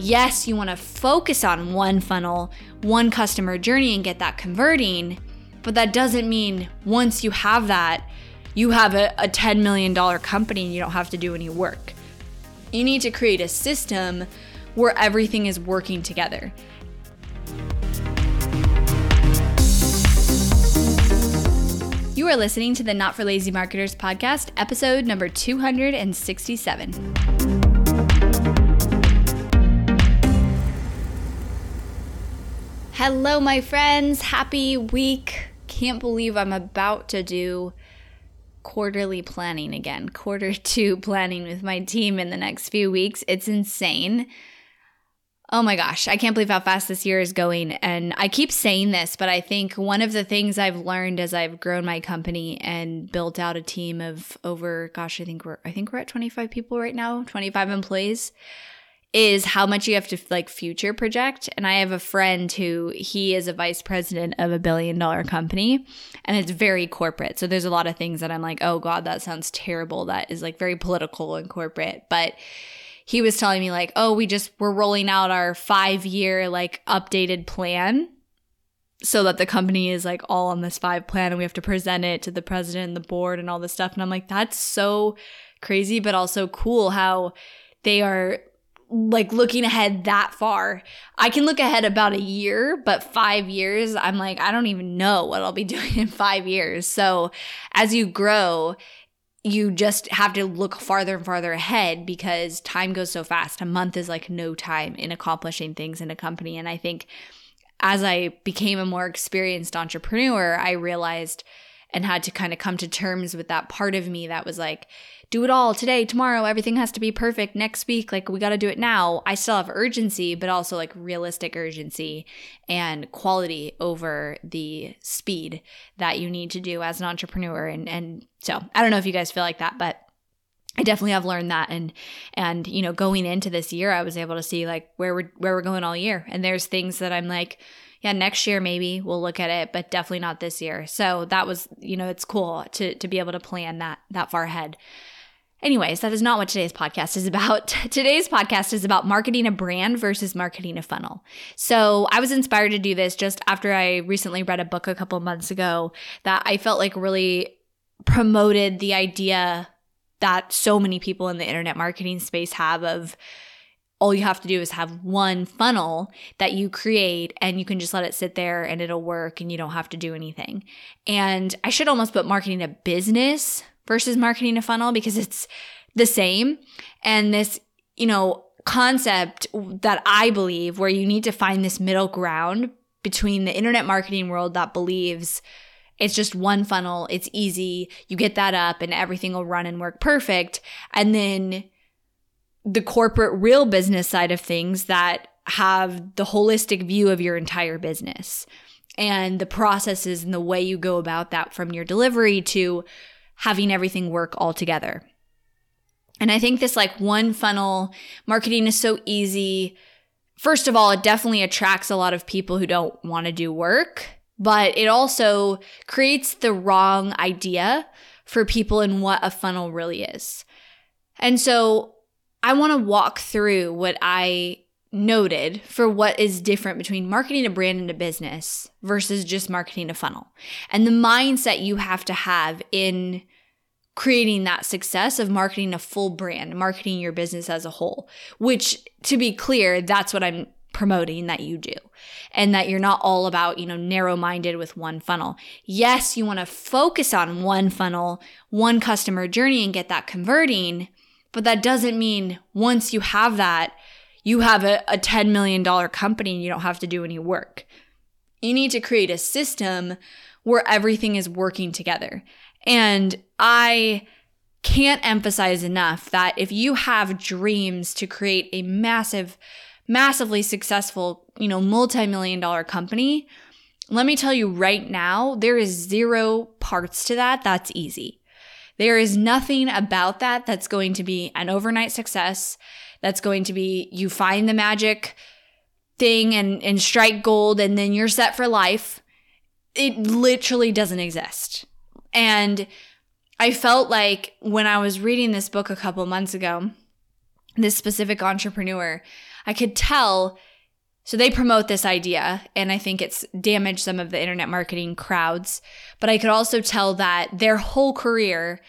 yes, you want to focus on one funnel, one customer journey and get that converting, but that doesn't mean once you have that, you have a, a $10 million company and you don't have to do any work. You need to create a system where everything is working together. You are listening to the Not for Lazy Marketers podcast, episode number 267. Hello, my friends. Happy week. Can't believe I'm about to do quarterly planning again, quarter two planning with my team in the next few weeks. It's insane. Oh my gosh, I can't believe how fast this year is going. And I keep saying this, but I think one of the things I've learned as I've grown my company and built out a team of over, gosh, I think we're, I think we're at 25 people right now, 25 employees, is how much you have to like future project. And I have a friend who he is a vice president of a billion dollar company and it's very corporate. So there's a lot of things that I'm like, oh God, that sounds terrible. That is like very political and corporate. But he was telling me like, oh, we just we're rolling out our five year like updated plan so that the company is like all on this five plan and we have to present it to the president and the board and all this stuff. And I'm like, that's so crazy, but also cool how they are like looking ahead that far. I can look ahead about a year, but five years, I'm like, I don't even know what I'll be doing in five years. So as you grow, you just have to look farther and farther ahead because time goes so fast. A month is like no time in accomplishing things in a company. And I think as I became a more experienced entrepreneur, I realized and had to kind of come to terms with that part of me that was like, do it all today, tomorrow, everything has to be perfect next week. Like, we got to do it now. I still have urgency, but also like realistic urgency and quality over the speed that you need to do as an entrepreneur. And, and so I don't know if you guys feel like that, but I definitely have learned that and and you know going into this year I was able to see like where we're where we're going all year and there's things that I'm like yeah, next year maybe we'll look at it, but definitely not this year. So that was, you know, it's cool to to be able to plan that that far ahead. Anyways, that is not what today's podcast is about. Today's podcast is about marketing a brand versus marketing a funnel. So I was inspired to do this just after I recently read a book a couple months ago that I felt like really promoted the idea that so many people in the internet marketing space have of all you have to do is have one funnel that you create and you can just let it sit there and it'll work and you don't have to do anything. And I should almost put marketing a business versus marketing a funnel because it's the same. And this, you know, concept that I believe where you need to find this middle ground between the internet marketing world that believes it's just one funnel, it's easy, you get that up and everything will run and work perfect. And then the corporate real business side of things that have the holistic view of your entire business and the processes and the way you go about that from your delivery to having everything work all together. And I think this like one funnel marketing is so easy. First of all, it definitely attracts a lot of people who don't want to do work, but it also creates the wrong idea for people in what a funnel really is. And so I want to walk through what I noted for what is different between marketing a brand and a business versus just marketing a funnel and the mindset you have to have in creating that success of marketing a full brand, marketing your business as a whole, which to be clear, that's what I'm promoting that you do and that you're not all about, you know, narrow minded with one funnel. Yes, you want to focus on one funnel, one customer journey and get that converting but that doesn't mean once you have that, you have a, a $10 million company and you don't have to do any work. You need to create a system where everything is working together. And I can't emphasize enough that if you have dreams to create a massive, massively successful, you know, multi million dollar company, let me tell you right now, there is zero parts to that that's easy. There is nothing about that that's going to be an overnight success. That's going to be you find the magic thing and, and strike gold and then you're set for life. It literally doesn't exist. And I felt like when I was reading this book a couple months ago, this specific entrepreneur, I could tell. So they promote this idea, and I think it's damaged some of the internet marketing crowds. But I could also tell that their whole career,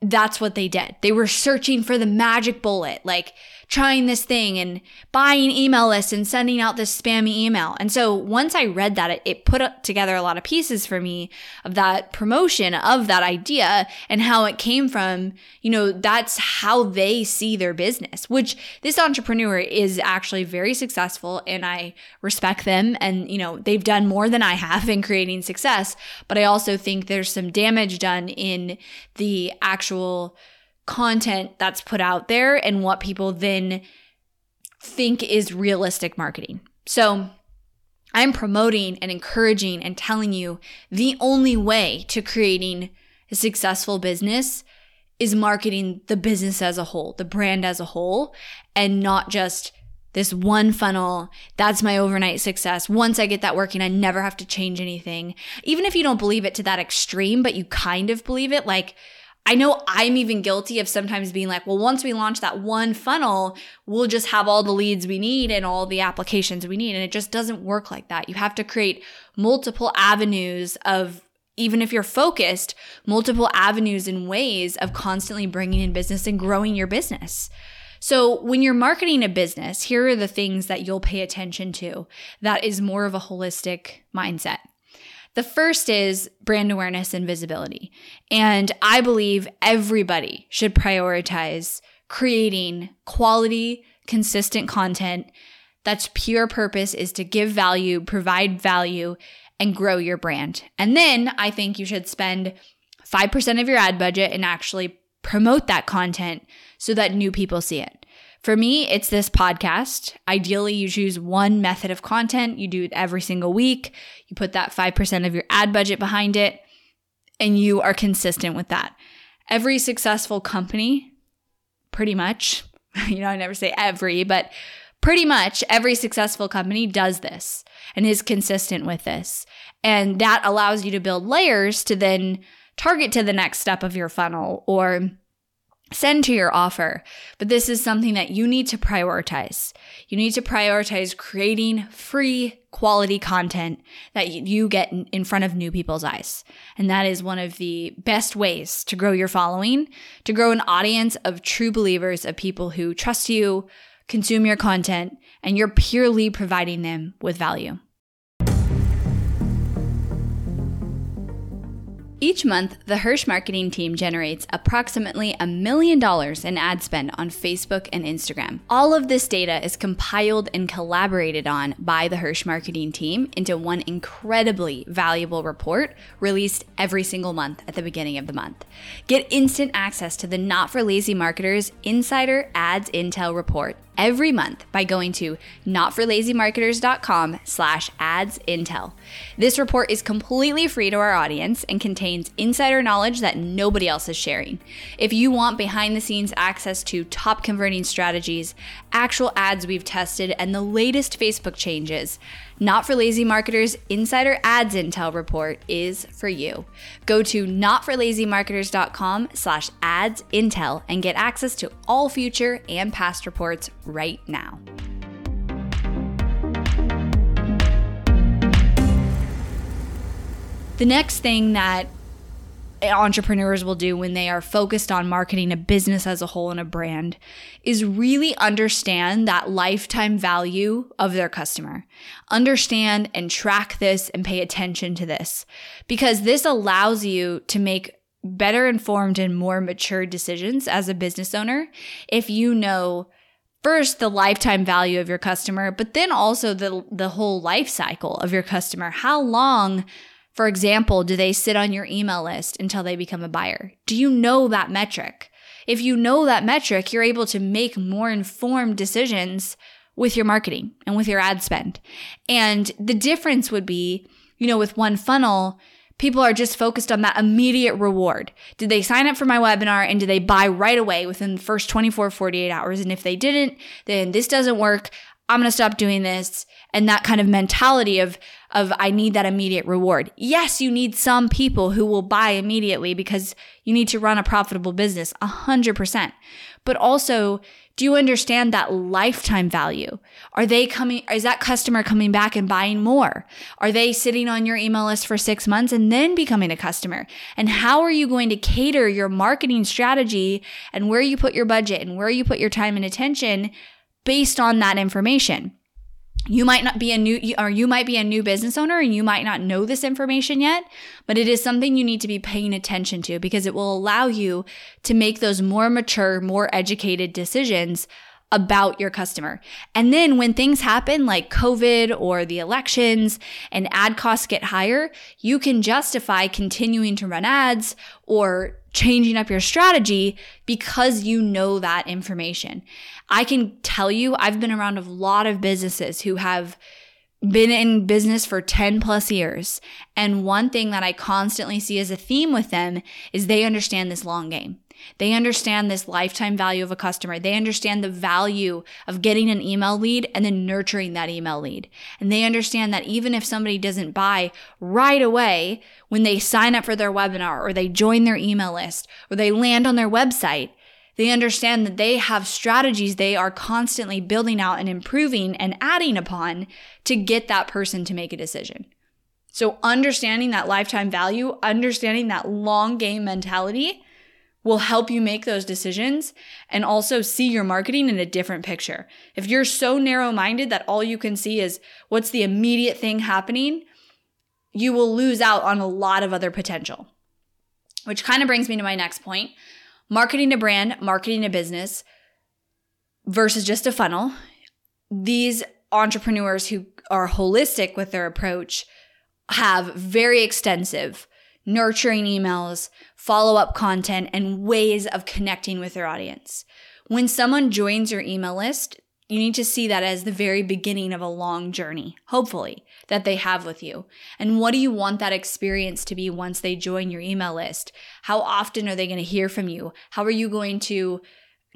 that's what they did. They were searching for the magic bullet. Like, trying this thing and buying email lists and sending out this spammy email. And so once I read that, it, it put together a lot of pieces for me of that promotion of that idea and how it came from, you know, that's how they see their business, which this entrepreneur is actually very successful and I respect them. And, you know, they've done more than I have in creating success. But I also think there's some damage done in the actual content that's put out there and what people then think is realistic marketing. So, I'm promoting and encouraging and telling you the only way to creating a successful business is marketing the business as a whole, the brand as a whole, and not just this one funnel. That's my overnight success. Once I get that working, I never have to change anything. Even if you don't believe it to that extreme, but you kind of believe it, like I know I'm even guilty of sometimes being like, well, once we launch that one funnel, we'll just have all the leads we need and all the applications we need. And it just doesn't work like that. You have to create multiple avenues of, even if you're focused, multiple avenues and ways of constantly bringing in business and growing your business. So when you're marketing a business, here are the things that you'll pay attention to that is more of a holistic mindset. The first is brand awareness and visibility. And I believe everybody should prioritize creating quality, consistent content that's pure purpose is to give value, provide value, and grow your brand. And then I think you should spend 5% of your ad budget and actually promote that content so that new people see it. For me, it's this podcast. Ideally, you choose one method of content, you do it every single week, you put that 5% of your ad budget behind it, and you are consistent with that. Every successful company, pretty much, you know, I never say every, but pretty much every successful company does this and is consistent with this. And that allows you to build layers to then target to the next step of your funnel or send to your offer. But this is something that you need to prioritize. You need to prioritize creating free quality content that you get in front of new people's eyes. And that is one of the best ways to grow your following, to grow an audience of true believers, of people who trust you, consume your content, and you're purely providing them with value. Each month, the Hirsh marketing team generates approximately a million dollars in ad spend on Facebook and Instagram. All of this data is compiled and collaborated on by the Hirsh marketing team into one incredibly valuable report released every single month at the beginning of the month. Get instant access to the Not for Lazy Marketers Insider Ads Intel Report every month by going to notforlazymarketers.com slash ads intel. This report is completely free to our audience and contains insider knowledge that nobody else is sharing. If you want behind the scenes access to top converting strategies, actual ads we've tested, and the latest Facebook changes, not for Lazy Marketers Insider Ads Intel Report is for you. Go to notforlazymarketers.com slash ads intel and get access to all future and past reports right now. The next thing that entrepreneurs will do when they are focused on marketing a business as a whole and a brand is really understand that lifetime value of their customer. Understand and track this and pay attention to this because this allows you to make better informed and more mature decisions as a business owner if you know first the lifetime value of your customer but then also the the whole life cycle of your customer how long for example, do they sit on your email list until they become a buyer? Do you know that metric? If you know that metric, you're able to make more informed decisions with your marketing and with your ad spend. And the difference would be, you know, with one funnel, people are just focused on that immediate reward. Did they sign up for my webinar and did they buy right away within the first 24, 48 hours? And if they didn't, then this doesn't work. I'm going to stop doing this and that kind of mentality of of I need that immediate reward. Yes, you need some people who will buy immediately because you need to run a profitable business 100%. But also, do you understand that lifetime value? Are they coming is that customer coming back and buying more? Are they sitting on your email list for 6 months and then becoming a customer? And how are you going to cater your marketing strategy and where you put your budget and where you put your time and attention based on that information. You might not be a new, or you might be a new business owner and you might not know this information yet, but it is something you need to be paying attention to because it will allow you to make those more mature, more educated decisions about your customer. And then when things happen like COVID or the elections and ad costs get higher, you can justify continuing to run ads or changing up your strategy because you know that information. I can tell you, I've been around a lot of businesses who have been in business for 10 plus years. And one thing that I constantly see as a theme with them is they understand this long game. They understand this lifetime value of a customer. They understand the value of getting an email lead and then nurturing that email lead. And they understand that even if somebody doesn't buy right away when they sign up for their webinar or they join their email list or they land on their website, they understand that they have strategies they are constantly building out and improving and adding upon to get that person to make a decision. So understanding that lifetime value, understanding that long game mentality will help you make those decisions and also see your marketing in a different picture. If you're so narrow minded that all you can see is what's the immediate thing happening, you will lose out on a lot of other potential. Which kind of brings me to my next point marketing a brand, marketing a business versus just a funnel. These entrepreneurs who are holistic with their approach have very extensive nurturing emails, follow up content, and ways of connecting with their audience. When someone joins your email list, you need to see that as the very beginning of a long journey, hopefully, that they have with you. And what do you want that experience to be once they join your email list? How often are they going to hear from you? How are you going to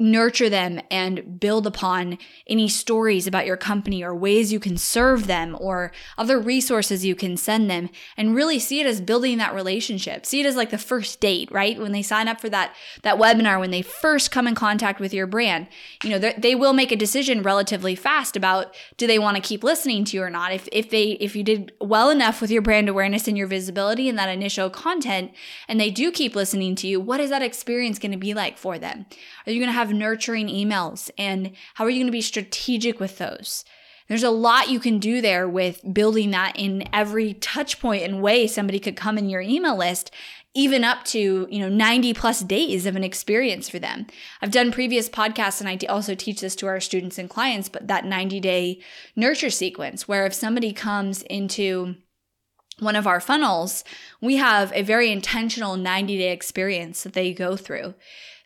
nurture them and build upon any stories about your company or ways you can serve them or other resources you can send them. And really see it as building that relationship. See it as like the first date right? When they sign up for that that webinar when they first come in contact with your brand you know they will make a decision relatively fast about do they want to keep listening to you or not. If if they if you did well enough with your brand awareness and your visibility and that initial content and they do keep listening to you what is that experience going to be like for them? Are you going to have nurturing emails? And how are you going to be strategic with those? There's a lot you can do there with building that in every touch point and way somebody could come in your email list even up to you know 90 plus days of an experience for them i've done previous podcasts and i also teach this to our students and clients but that 90 day nurture sequence where if somebody comes into one of our funnels we have a very intentional 90 day experience that they go through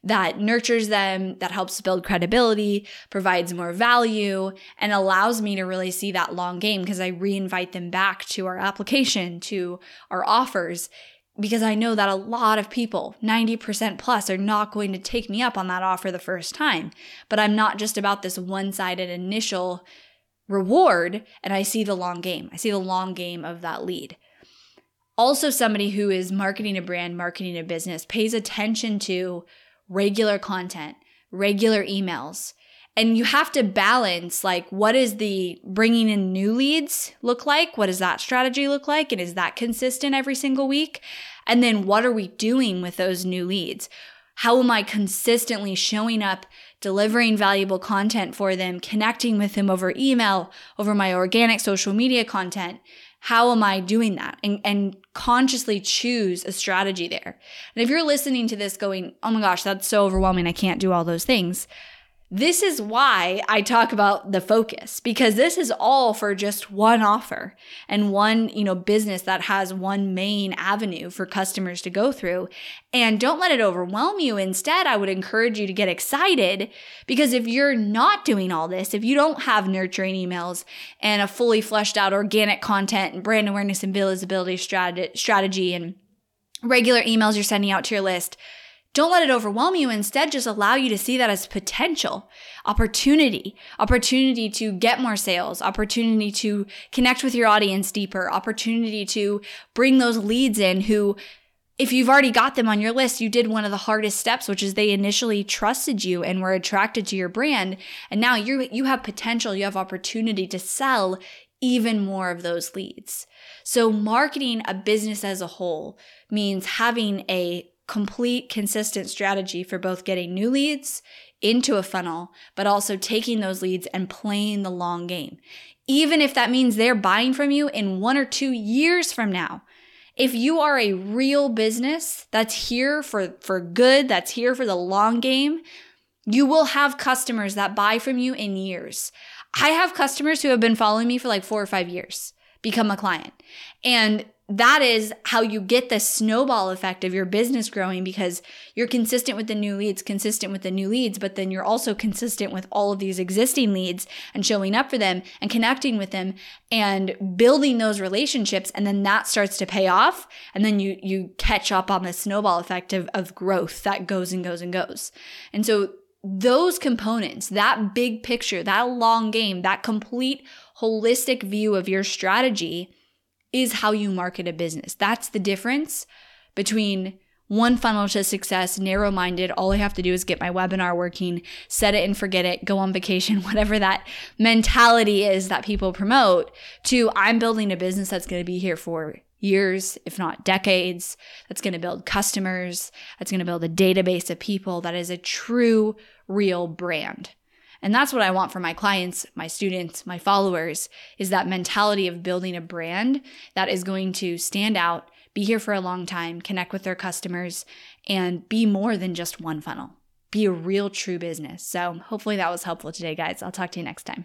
that nurtures them, that helps build credibility, provides more value, and allows me to really see that long game because I reinvite them back to our application, to our offers, because I know that a lot of people, 90% plus, are not going to take me up on that offer the first time. But I'm not just about this one sided initial reward, and I see the long game. I see the long game of that lead also somebody who is marketing a brand, marketing a business, pays attention to regular content, regular emails. And you have to balance like what is the bringing in new leads look like? What does that strategy look like? And is that consistent every single week? And then what are we doing with those new leads? How am I consistently showing up, delivering valuable content for them, connecting with them over email, over my organic social media content? How am I doing that? And, and consciously choose a strategy there. And if you're listening to this going, oh my gosh, that's so overwhelming, I can't do all those things, this is why I talk about the focus because this is all for just one offer and one, you know, business that has one main avenue for customers to go through. And don't let it overwhelm you. Instead, I would encourage you to get excited because if you're not doing all this, if you don't have nurturing emails and a fully fleshed out organic content and brand awareness and visibility strategy and regular emails you're sending out to your list, Don't let it overwhelm you. Instead, just allow you to see that as potential, opportunity, opportunity to get more sales, opportunity to connect with your audience deeper, opportunity to bring those leads in who if you've already got them on your list, you did one of the hardest steps, which is they initially trusted you and were attracted to your brand. And now you you have potential, you have opportunity to sell even more of those leads. So marketing a business as a whole means having a complete consistent strategy for both getting new leads into a funnel, but also taking those leads and playing the long game. Even if that means they're buying from you in one or two years from now. If you are a real business that's here for, for good, that's here for the long game, you will have customers that buy from you in years. I have customers who have been following me for like four or five years become a client. And that is how you get the snowball effect of your business growing because you're consistent with the new leads, consistent with the new leads, but then you're also consistent with all of these existing leads and showing up for them and connecting with them and building those relationships. And then that starts to pay off. And then you, you catch up on the snowball effect of, of growth that goes and goes and goes. And so those components, that big picture, that long game, that complete holistic view of your strategy is how you market a business. That's the difference between one funnel to success, narrow minded. All I have to do is get my webinar working, set it and forget it, go on vacation, whatever that mentality is that people promote, to I'm building a business that's going to be here for years, if not decades, that's going to build customers, that's going to build a database of people that is a true, real brand. And that's what I want for my clients, my students, my followers is that mentality of building a brand that is going to stand out, be here for a long time, connect with their customers, and be more than just one funnel. Be a real true business. So hopefully that was helpful today, guys. I'll talk to you next time.